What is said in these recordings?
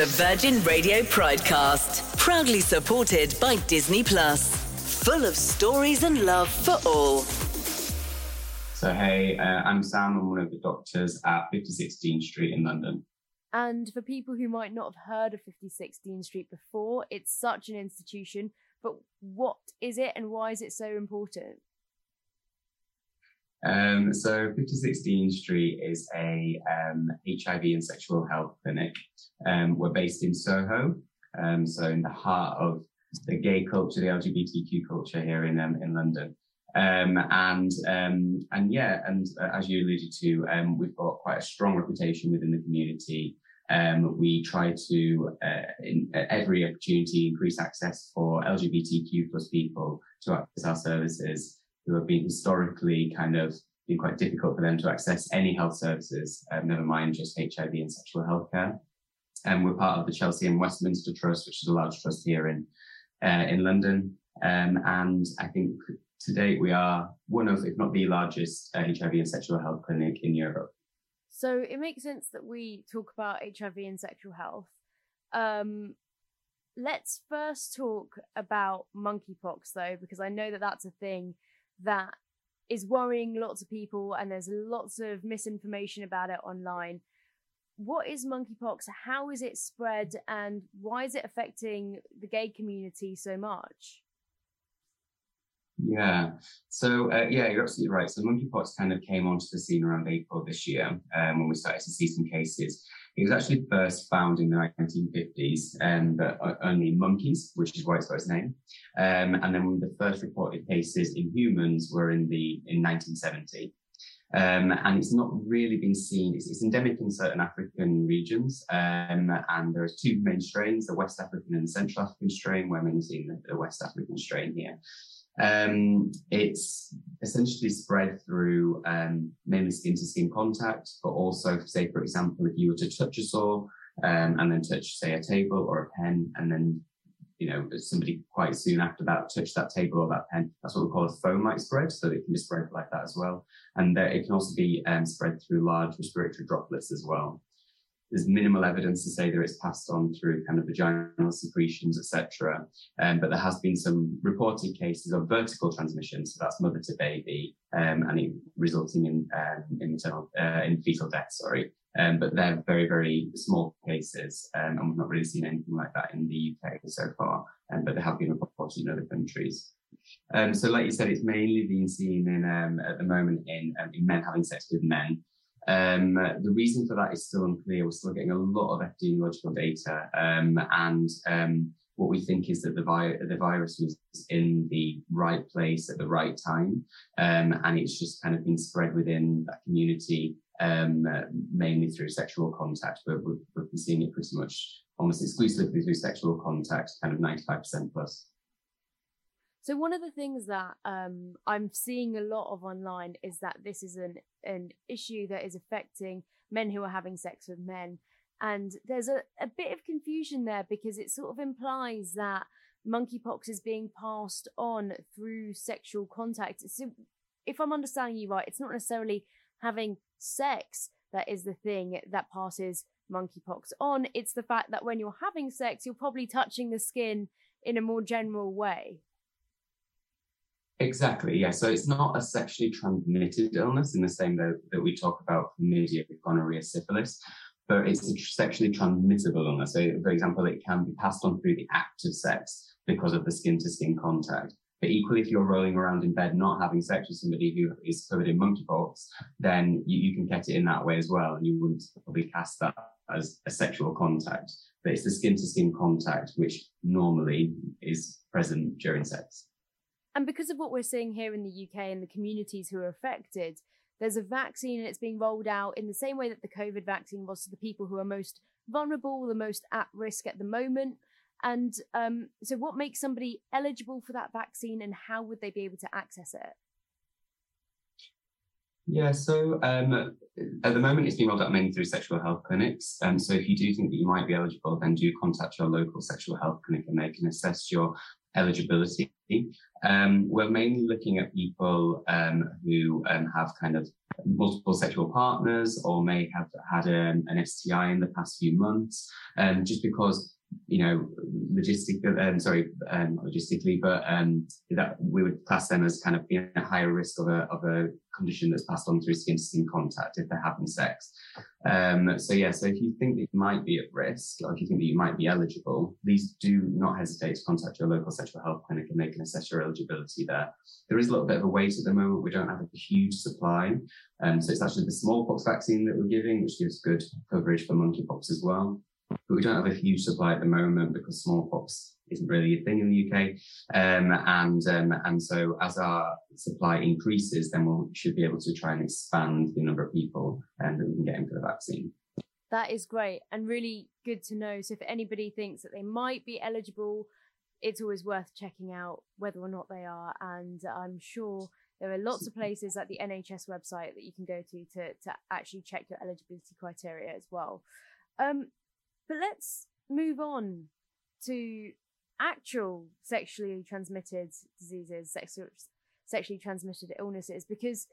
the Virgin Radio Pridecast, proudly supported by Disney Plus. Full of stories and love for all. So, hey, uh, I'm Sam. I'm one of the doctors at 56 Dean Street in London. And for people who might not have heard of 56 Dean Street before, it's such an institution. But what is it and why is it so important? Um, so 56 Dean Street is a um, HIV and sexual health clinic. Um, we're based in Soho, um, so in the heart of the gay culture, the LGBTQ culture here in um, in London. Um, and and yeah, and uh, as you alluded to, we've got quite a strong reputation within the community. we try to, uh, in every opportunity, increase access for LGBTQ plus people to access our services who have been historically kind of been quite difficult for them to access any health services, um, never mind just HIV and sexual health care. And we're part of the Chelsea and Westminster Trust, which is a large trust here in uh, in London. Um, and I think to date we are one of, if not the largest, uh, HIV and sexual health clinic in Europe. So it makes sense that we talk about HIV and sexual health. Um, let's first talk about monkeypox, though, because I know that that's a thing that is worrying lots of people and there's lots of misinformation about it online. What is monkeypox? How is it spread? And why is it affecting the gay community so much? Yeah. So uh, yeah, you're absolutely right. So monkeypox kind of came onto the scene around April this year um, when we started to see some cases. It was actually first found in the 1950s, um, but only monkeys, which is why it's got its name. Um, and then the first reported cases in humans were in the in 1970. Um, and it's not really been seen. It's, it's endemic in certain African regions, um, and there are two main strains: the West African and the Central African strain. We're mainly seeing the, the West African strain here. Um, it's essentially spread through um, mainly skin to skin contact, but also, say, for example, if you were to touch a sore um, and then touch, say, a table or a pen, and then you know somebody quite soon after that touch that table or that pen, that's what we call a fomite spread. So it can be spread like that as well, and there, it can also be um, spread through large respiratory droplets as well there's minimal evidence to say that it's passed on through kind of vaginal secretions, etc. Um, but there has been some reported cases of vertical transmission, so that's mother to baby, um, and it resulting in um, in maternal uh, in fetal death. Sorry, um, but they're very very small cases, um, and we've not really seen anything like that in the UK so far. Um, but they have been reported in other countries. so, like you said, it's mainly been seen in at the moment in, in men having sex with men. Um, the reason for that is still unclear. We're still getting a lot of epidemiological data, um, and um, what we think is that the, vi- the, virus was in the right place at the right time, um, and it's just kind of been spread within that community, uh, mainly through sexual contact. But we've, we've been seeing it pretty much almost exclusively through sexual contact, kind of 95% plus. So one of the things that um, I'm seeing a lot of online is that this is an an issue that is affecting men who are having sex with men, and there's a, a bit of confusion there because it sort of implies that monkeypox is being passed on through sexual contact. So if I'm understanding you right, it's not necessarily having sex that is the thing that passes monkeypox on. It's the fact that when you're having sex, you're probably touching the skin in a more general way. Exactly, yeah. So it's not a sexually transmitted illness in the same way that we talk about chlamydia, gonorrhea, syphilis, but it's a sexually transmissible illness. So, for example, it can be passed on through the act of sex because of the skin to skin contact. But equally, if you're rolling around in bed not having sex with somebody who is covered in monkeypox, then you, you can get it in that way as well. And you wouldn't probably cast that as a sexual contact. But it's the skin to skin contact which normally is present during sex. And because of what we're seeing here in the UK and the communities who are affected, there's a vaccine and it's being rolled out in the same way that the COVID vaccine was to the people who are most vulnerable, the most at risk at the moment. And um, so, what makes somebody eligible for that vaccine and how would they be able to access it? Yeah, so um, at the moment it's being rolled out mainly through sexual health clinics. Um, so if you do think that you might be eligible, then do contact your local sexual health clinic and they can assess your eligibility. Um, we're mainly looking at people um, who um, have kind of multiple sexual partners or may have had um, an STI in the past few months, um, just because you know, logistically, um, sorry, um, logistically, but um, that we would class them as kind of being at higher risk of a, of a condition that's passed on through skin to skin contact if they're having sex. Um, so yeah, so if you think that you might be at risk, or if you think that you might be eligible, please do not hesitate to contact your local sexual health clinic and they can assess your eligibility there. There is a little bit of a wait at the moment. We don't have a huge supply. Um, so it's actually the smallpox vaccine that we're giving, which gives good coverage for monkeypox as well but we don't have a huge supply at the moment because smallpox isn't really a thing in the UK. Um, and um, and so as our supply increases, then we should be able to try and expand the number of people um, that we can get in for the vaccine. That is great and really good to know. So if anybody thinks that they might be eligible, it's always worth checking out whether or not they are. And I'm sure there are lots of places like the NHS website that you can go to to, to actually check your eligibility criteria as well. Um, but let's move on to actual sexually transmitted diseases, sexual, sexually transmitted illnesses, because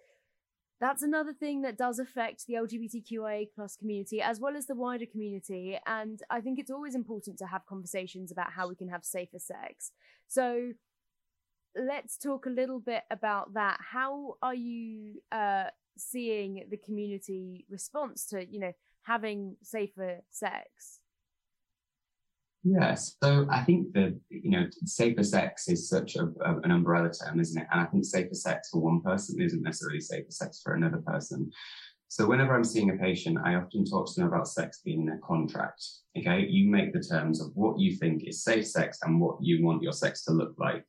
that's another thing that does affect the LGBTQIA plus community as well as the wider community. And I think it's always important to have conversations about how we can have safer sex. So let's talk a little bit about that. How are you uh, seeing the community response to, you know, having safer sex? Yes. So I think that, you know, safer sex is such a, a, an umbrella term, isn't it? And I think safer sex for one person isn't necessarily safer sex for another person. So whenever I'm seeing a patient, I often talk to them about sex being a contract. Okay. You make the terms of what you think is safe sex and what you want your sex to look like.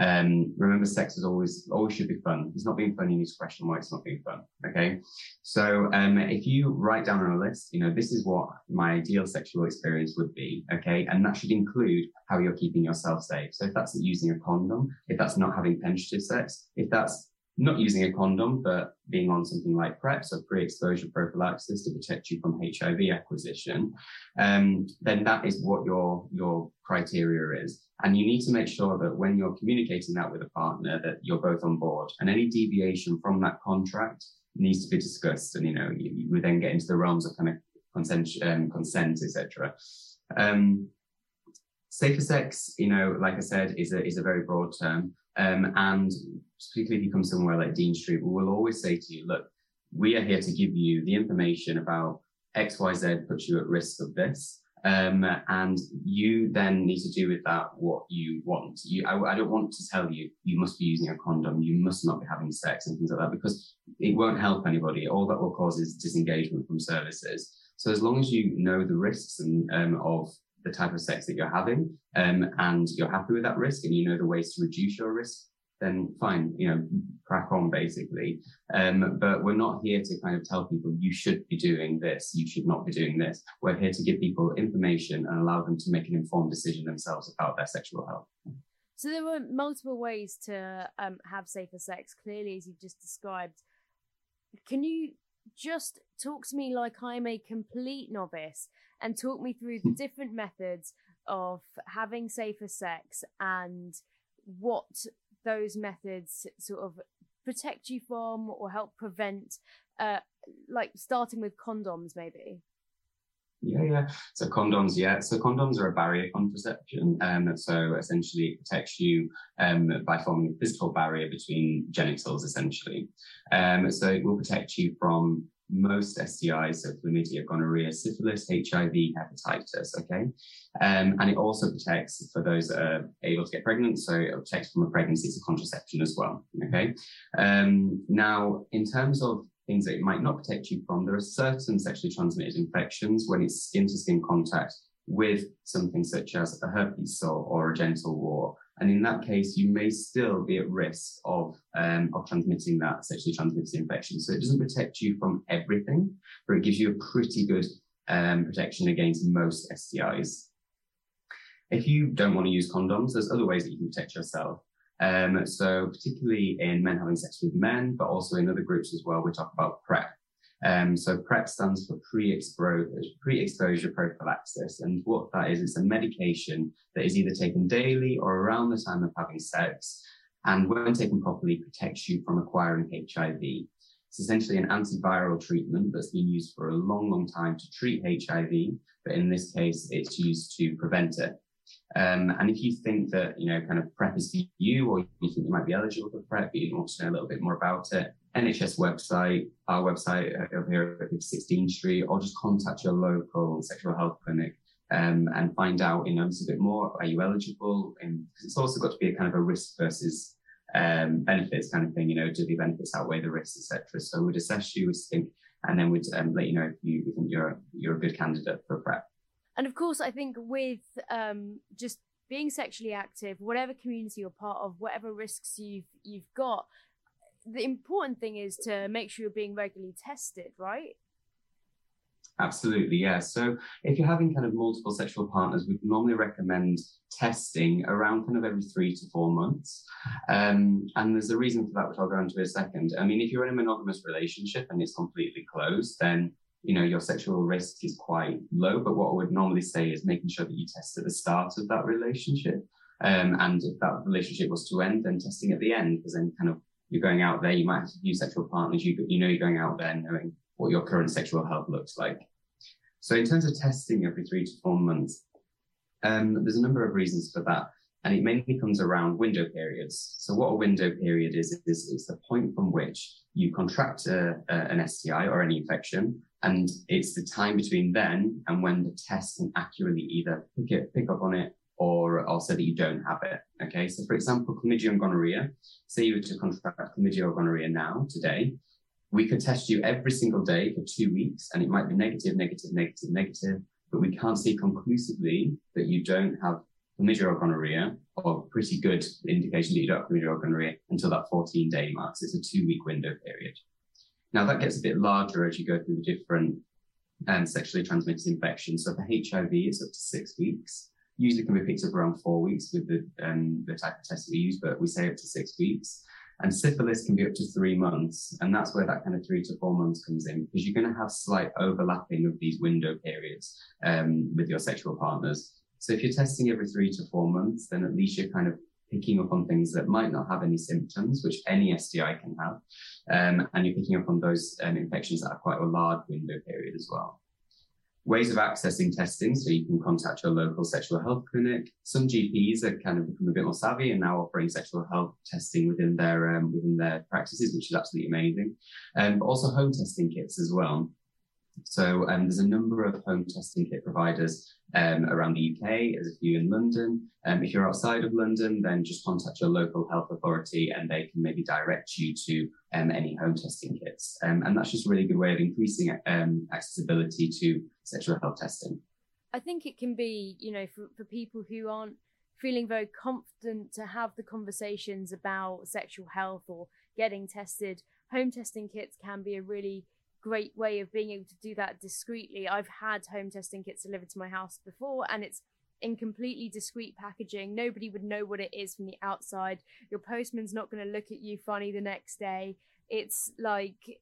Um, remember, sex is always always should be fun. It's not being fun, you need to question why it's not being fun. Okay, so um, if you write down on a list, you know this is what my ideal sexual experience would be. Okay, and that should include how you're keeping yourself safe. So if that's using a condom, if that's not having penetrative sex, if that's not using a condom, but being on something like PrEP, so pre-exposure prophylaxis to protect you from HIV acquisition, um, then that is what your your criteria is. And you need to make sure that when you're communicating that with a partner, that you're both on board. And any deviation from that contract needs to be discussed. And you know, you, you then get into the realms of kind of consent, um, consent, etc. Um, safer sex, you know, like I said, is a is a very broad term. Um, and particularly if you come somewhere like Dean Street, we will always say to you, look, we are here to give you the information about XYZ puts you at risk of this. Um, and you then need to do with that what you want. You, I, I, don't want to tell you you must be using a condom, you must not be having sex and things like that because it won't help anybody. All that will cause is disengagement from services. So as long as you know the risks and um, of the type of sex that you're having, um, and you're happy with that risk, and you know the ways to reduce your risk, then fine, you know, crack on basically. Um, but we're not here to kind of tell people you should be doing this, you should not be doing this. We're here to give people information and allow them to make an informed decision themselves about their sexual health. So there were multiple ways to um, have safer sex, clearly, as you've just described. Can you just talk to me like I'm a complete novice and talk me through the different methods of having safer sex and what those methods sort of protect you from or help prevent uh like starting with condoms maybe yeah, yeah. So condoms, yeah. So condoms are a barrier contraception. Um, so essentially it protects you um, by forming a physical barrier between genitals, essentially. Um, so it will protect you from most STIs, so chlamydia, gonorrhea, syphilis, HIV, hepatitis, okay? Um, and it also protects for those that are able to get pregnant, so it protects from a pregnancy to contraception as well, okay? Um, now, in terms of things that it might not protect you from, there are certain sexually transmitted infections when it's skin to skin contact with something such as a herpes sore or a genital wart and in that case, you may still be at risk of, um, of transmitting that sexually transmitted infection. So it doesn't protect you from everything, but it gives you a pretty good um, protection against most STIs. If you don't want to use condoms, there's other ways that you can protect yourself. Um, so particularly in men having sex with men, but also in other groups as well, we talk about PrEP. Um, so PrEP stands for pre-exposure, prophylaxis. And what that is, it's a medication that is either taken daily or around the time of having sex. And when taken properly, protects you from acquiring HIV. It's essentially an antiviral treatment that's been used for a long, long time to treat HIV, but in this case, it's used to prevent it. Um, and if you think that, you know, kind of PrEP is for you, or you think you might be eligible for PrEP, but you want to know a little bit more about it, NHS website, our website over here at 16th Street, or just contact your local sexual health clinic um, and find out, you know, a little bit more. Are you eligible? And it's also got to be a kind of a risk versus um, benefits kind of thing. You know, do the benefits outweigh the risks, etc. So we'd assess you, we'd think, and then we'd um, let you know if you, you think you're you're a good candidate for PrEP. And of course, I think with um, just being sexually active, whatever community you're part of, whatever risks you've you've got, the important thing is to make sure you're being regularly tested, right? Absolutely, yeah. So if you're having kind of multiple sexual partners, we'd normally recommend testing around kind of every three to four months. Um, and there's a reason for that, which I'll go into in a second. I mean, if you're in a monogamous relationship and it's completely closed, then you know your sexual risk is quite low. But what I would normally say is making sure that you test at the start of that relationship. Um, and if that relationship was to end, then testing at the end, because then kind of you're going out there, you might have a few sexual partners, you, you know you're going out there knowing what your current sexual health looks like. So in terms of testing every three to four months, um, there's a number of reasons for that. And it mainly comes around window periods. So what a window period is, is it's the point from which you contract a, a, an STI or any infection. And it's the time between then and when the test can accurately either pick it, pick up on it or also that you don't have it. Okay. So for example, chlamydia and gonorrhea, say you were to contract chlamydia or gonorrhea now, today, we could test you every single day for two weeks and it might be negative, negative, negative, negative, but we can't see conclusively that you don't have chlamydia or gonorrhea or pretty good indication that you don't have chlamydia or gonorrhea until that 14 day mark. So it's a two week window period. Now that gets a bit larger as you go through the different um, sexually transmitted infections. So for HIV, it's up to six weeks. Usually can be picked up around four weeks with the, um, the type of test we use, but we say up to six weeks. And syphilis can be up to three months. And that's where that kind of three to four months comes in because you're going to have slight overlapping of these window periods um, with your sexual partners. So if you're testing every three to four months, then at least you're kind of picking up on things that might not have any symptoms, which any STI can have. Um, and you're picking up on those um, infections that have quite a large window period as well ways of accessing testing. So you can contact your local sexual health clinic. Some GPs have kind of become a bit more savvy and now offering sexual health testing within their um, within their practices, which is absolutely amazing. Um, but also home testing kits as well. So um, there's a number of home testing kit providers um, around the UK. There's a few in London. Um, if you're outside of London, then just contact your local health authority and they can maybe direct you to um, any home testing kits. Um, and that's just a really good way of increasing um, accessibility to sexual health testing. I think it can be, you know, for, for people who aren't feeling very confident to have the conversations about sexual health or getting tested, home testing kits can be a really great way of being able to do that discreetly. I've had home testing kits delivered to my house before, and it's in completely discreet packaging. Nobody would know what it is from the outside. Your postman's not going to look at you funny the next day. It's like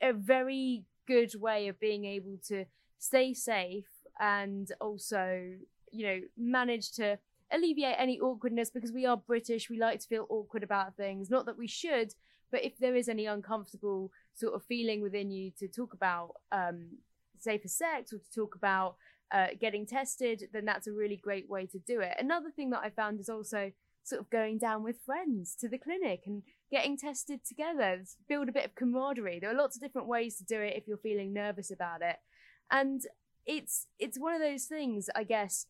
a very good way of being able to stay safe and also, you know, manage to alleviate any awkwardness because we are British. We like to feel awkward about things. Not that we should, but if there is any uncomfortable sort of feeling within you to talk about um, safer sex or to talk about uh, getting tested, then that's a really great way to do it. Another thing that I found is also sort of going down with friends to the clinic and getting tested together, build a bit of camaraderie. There are lots of different ways to do it if you're feeling nervous about it. And it's it's one of those things, I guess,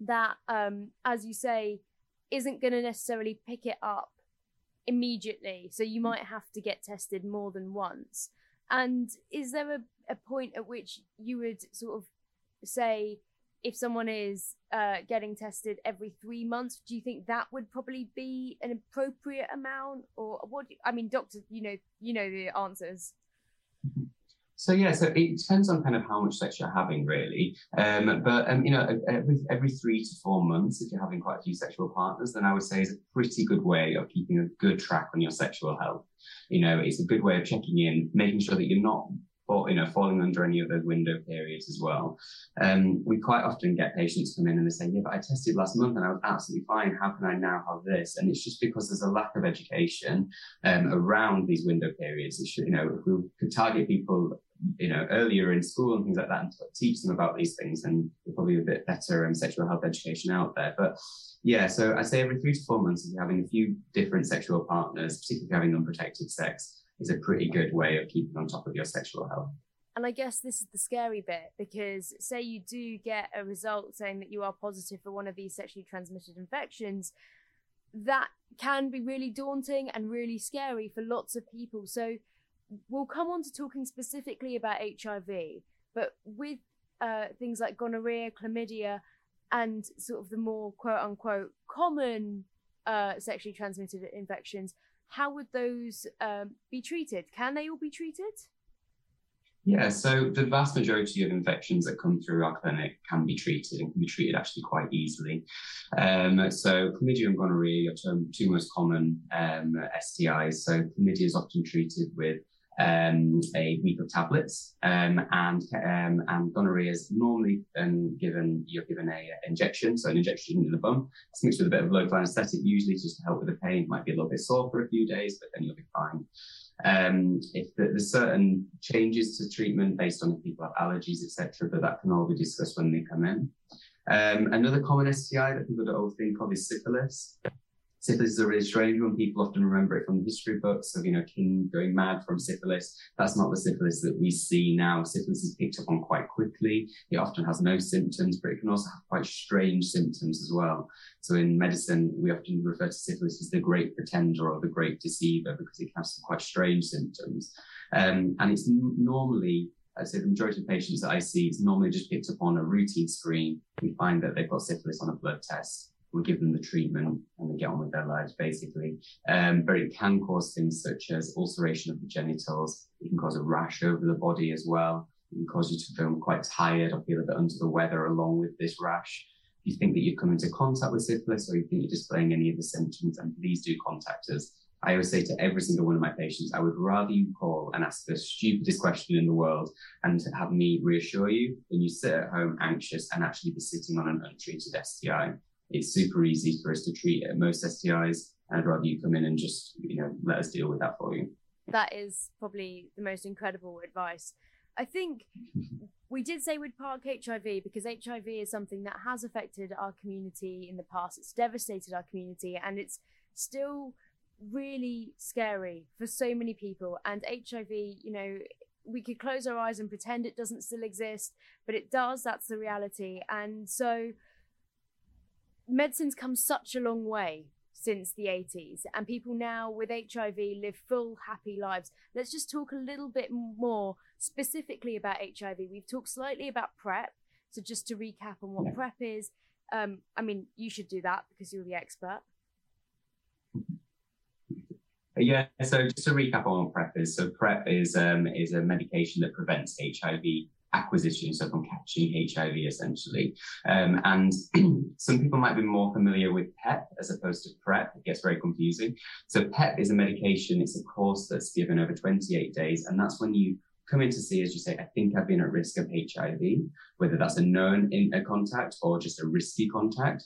that um, as you say, isn't going to necessarily pick it up immediately. So you might have to get tested more than once. And is there a, a point at which you would sort of say, if someone is uh, getting tested every three months, do you think that would probably be an appropriate amount, or what? You, I mean, doctor, you know, you know the answers. So yeah, so it depends on kind of how much sex you're having, really. Um, but um, you know, every every three to four months, if you're having quite a few sexual partners, then I would say is a pretty good way of keeping a good track on your sexual health. You know, it's a good way of checking in, making sure that you're not you know, falling under any of those window periods as well. Um, we quite often get patients come in and they say, yeah, but I tested last month and I was absolutely fine. How can I now have this? And it's just because there's a lack of education um, around these window periods. It should, you know, if we could target people you know, earlier in school and things like that and teach them about these things and probably a bit better um, sexual health education out there. But yeah, so I say every three to four months, if you're having a few different sexual partners, particularly having unprotected sex, is a pretty good way of keeping on top of your sexual health. And I guess this is the scary bit because, say, you do get a result saying that you are positive for one of these sexually transmitted infections, that can be really daunting and really scary for lots of people. So, we'll come on to talking specifically about HIV, but with uh, things like gonorrhea, chlamydia, and sort of the more quote unquote common uh, sexually transmitted infections, how would those um, be treated? Can they all be treated? Yeah, so the vast majority of infections that come through our clinic can be treated and can be treated actually quite easily. Um, so chlamydia and gonorrhea are two, most common um, STIs. So chlamydia is often treated with um, a week of tablets, um, and um, and gonorrhea is normally um, given you're given a injection, so an injection in the bum. It's mixed with a bit of local anaesthetic, usually just to help with the pain. It might be a little bit sore for a few days, but then you'll be fine. Um, if the, there's certain changes to treatment based on if people have allergies, etc., but that can all be discussed when they come in. Um, another common STI that people don't think of is syphilis. Syphilis is a really strange one. People often remember it from the history books of, you know, king going mad from syphilis. That's not the syphilis that we see now. Syphilis is picked up on quite quickly. It often has no symptoms, but it can also have quite strange symptoms as well. So in medicine, we often refer to syphilis as the great pretender or the great deceiver because it can have some quite strange symptoms. Um, and it's n- normally say the majority of patients that I see, it's normally just picked up on a routine screen. We find that they've got syphilis on a blood test we give them the treatment and they get on with their lives basically. Um, but it can cause things such as ulceration of the genitals. It can cause a rash over the body as well. It can cause you to feel quite tired or feel a bit under the weather along with this rash. If you think that you've come into contact with syphilis or you think you're displaying any of the symptoms, then please do contact us. I always say to every single one of my patients, I would rather you call and ask the stupidest question in the world and have me reassure you than you sit at home anxious and actually be sitting on an untreated STI it's super easy for us to treat most STIs. And I'd rather you come in and just, you know, let us deal with that for you. That is probably the most incredible advice. I think we did say we'd park HIV because HIV is something that has affected our community in the past. It's devastated our community and it's still really scary for so many people. And HIV, you know, we could close our eyes and pretend it doesn't still exist, but it does. That's the reality. And so medicine's come such a long way since the 80s and people now with HIV live full happy lives. Let's just talk a little bit more specifically about HIV. We've talked slightly about PrEP. So just to recap on what yeah. PrEP is, um, I mean, you should do that because you're the expert. Yeah, so just to recap on what PrEP is. So PrEP is um, is a medication that prevents HIV acquisition, so from catching HIV essentially. Um, and some people might be more familiar with PEP as opposed to PrEP. It gets very confusing. So PEP is a medication. It's a course that's given over 28 days, and that's when you come in to see, as you say, I think I've been at risk of HIV, whether that's a known in, a contact or just a risky contact.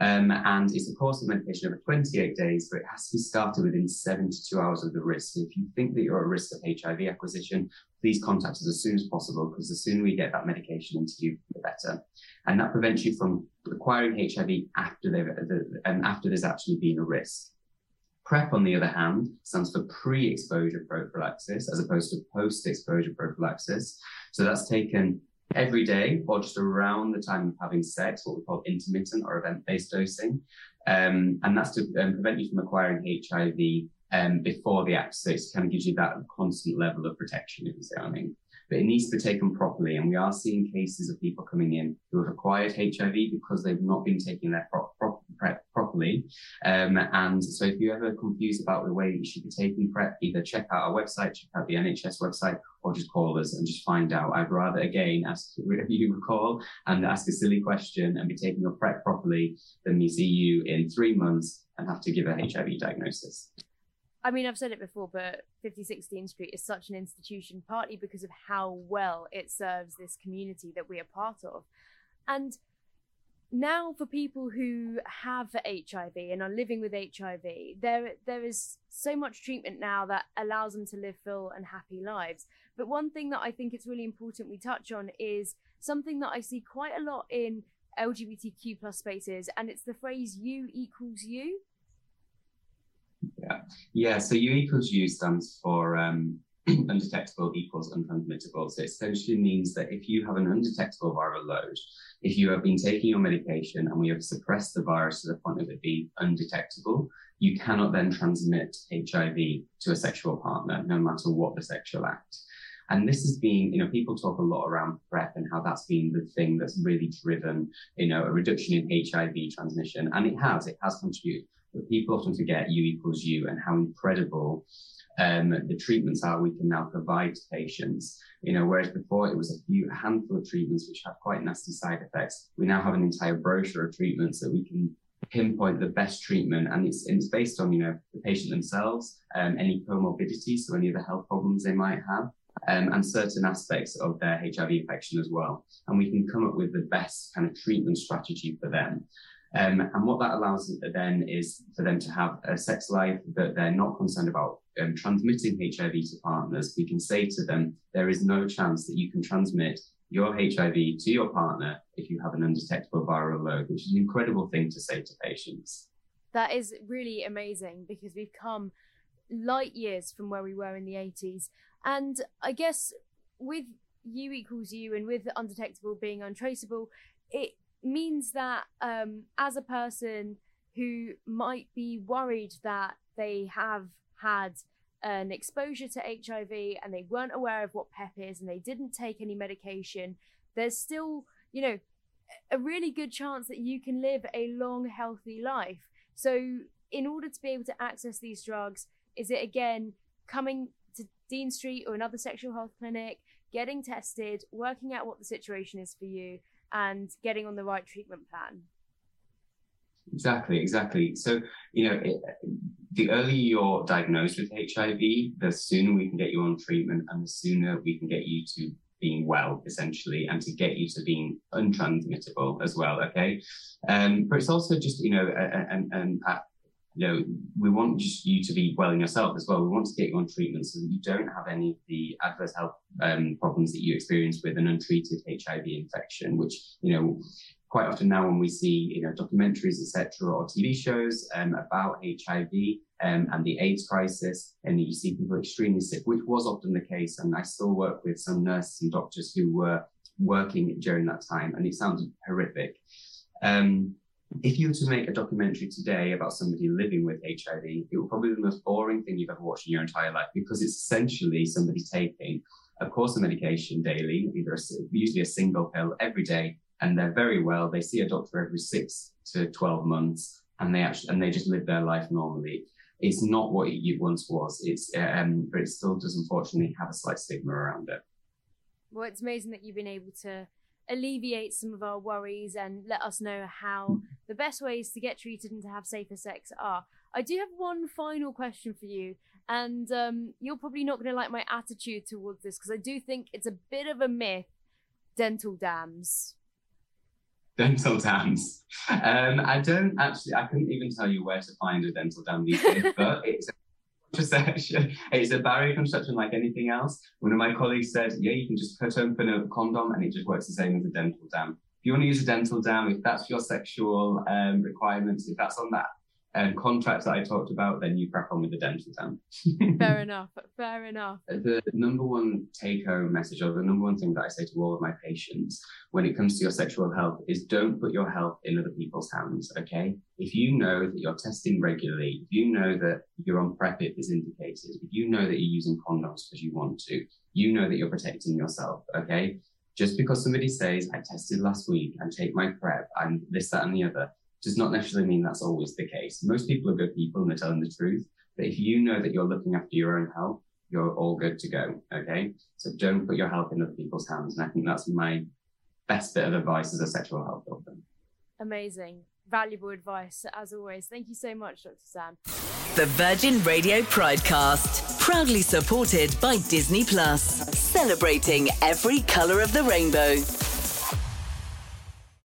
Um, and it's a course of medication over 28 days, but it has to be started within 72 hours of the risk. So if you think that you're at risk of HIV acquisition, please contact us as soon as possible because the sooner we get that medication into you, the better. And that prevents you from acquiring HIV after um, after there's actually been a risk. PrEP, on the other hand, stands for pre-exposure prophylaxis as opposed to post-exposure prophylaxis. So that's taken every day or just around the time of having sex, what we call intermittent or event-based dosing. Um, and that's to um, prevent you from acquiring HIV um, before the act. So it kind of gives you that constant level of protection, if you see what I mean. But it needs to be taken properly. And we are seeing cases of people coming in who have acquired HIV because they've not been taking their pro- pro- PrEP properly. Um, and so if you're ever confused about the way you should be taking PrEP, either check out our website, check out the NHS website, or just call us and just find out. I'd rather, again, ask you a call and ask a silly question and be taking your PrEP properly than me see you in three months and have to give a HIV diagnosis. I mean, I've said it before, but 56 Dean Street is such an institution, partly because of how well it serves this community that we are part of. And now for people who have HIV and are living with HIV, there there is so much treatment now that allows them to live full and happy lives. But one thing that I think it's really important we touch on is something that I see quite a lot in LGBTQ plus spaces, and it's the phrase "U equals U." Yeah, yeah. So U equals U stands for um, undetectable equals untransmittable. So it essentially means that if you have an undetectable viral load, if you have been taking your medication and we have suppressed the virus to the point of it being undetectable, you cannot then transmit HIV to a sexual partner, no matter what the sexual act. And this has been, you know, people talk a lot around PrEP and how that's been the thing that's really driven, you know, a reduction in HIV transmission. And it has, it has contributed. But people often forget U equals U and how incredible um, the treatments are we can now provide to patients. You know, whereas before it was a few a handful of treatments which had quite nasty side effects. We now have an entire brochure of treatments that we can pinpoint the best treatment, and it's it's based on you know the patient themselves, um, any comorbidities, so any of the health problems they might have. Um, and certain aspects of their HIV infection as well. And we can come up with the best kind of treatment strategy for them. Um, and what that allows then is for them to have a sex life that they're not concerned about um, transmitting HIV to partners. We can say to them, there is no chance that you can transmit your HIV to your partner if you have an undetectable viral load, which is an incredible thing to say to patients. That is really amazing because we've come light years from where we were in the 80s. And I guess with U equals U and with undetectable being untraceable, it means that um, as a person who might be worried that they have had an exposure to HIV and they weren't aware of what PEP is and they didn't take any medication, there's still, you know, a really good chance that you can live a long, healthy life. So, in order to be able to access these drugs, is it again coming to Dean Street or another sexual health clinic, getting tested, working out what the situation is for you, and getting on the right treatment plan. Exactly, exactly. So, you know, it, the earlier you're diagnosed with HIV, the sooner we can get you on treatment and the sooner we can get you to being well, essentially, and to get you to being untransmittable as well. Okay. Um, but it's also just, you know, and, and you know, we want you to be well in yourself as well. We want to get you on treatment so that you don't have any of the adverse health um, problems that you experience with an untreated HIV infection, which, you know, quite often now when we see, you know, documentaries, etc., or TV shows um, about HIV um, and the AIDS crisis, and you see people extremely sick, which was often the case. And I still work with some nurses and doctors who were working during that time, and it sounds horrific. Um, if you were to make a documentary today about somebody living with HIV, it would probably be the most boring thing you've ever watched in your entire life because it's essentially somebody taking a course of medication daily, either a, usually a single pill every day, and they're very well. They see a doctor every six to 12 months and they actually, and they just live their life normally. It's not what it once was. It's, um, but it still does unfortunately have a slight stigma around it. Well, it's amazing that you've been able to alleviate some of our worries and let us know how the best ways to get treated and to have safer sex are. I do have one final question for you, and um, you're probably not going to like my attitude towards this because I do think it's a bit of a myth dental dams. Dental dams. Um, I don't actually, I couldn't even tell you where to find a dental dam these days, but it's It's a barrier construction like anything else. One of my colleagues said, yeah, you can just cut open a condom and it just works the same as a dental dam. If you want to use a dental dam, if that's your sexual um, requirements, if that's on that um, contracts that I talked about, then you crack on with the dental dam. fair enough. Fair enough. The number one take home message, or the number one thing that I say to all of my patients when it comes to your sexual health is don't put your health in other people's hands. Okay. If you know that you're testing regularly, if you know that you're on PrEP if is indicated, if you know that you're using condoms because you want to, you know that you're protecting yourself. Okay. Just because somebody says, I tested last week and take my PrEP and this, that, and the other, does not necessarily mean that's always the case. Most people are good people and they're telling the truth. But if you know that you're looking after your own health, you're all good to go. Okay. So don't put your health in other people's hands. And I think that's my best bit of advice as a sexual health doctor. Amazing. valuable advice as always. Thank you so much, Dr. Sam. The Virgin Radio Pridecast, proudly supported by Disney Plus, celebrating every colour of the rainbow.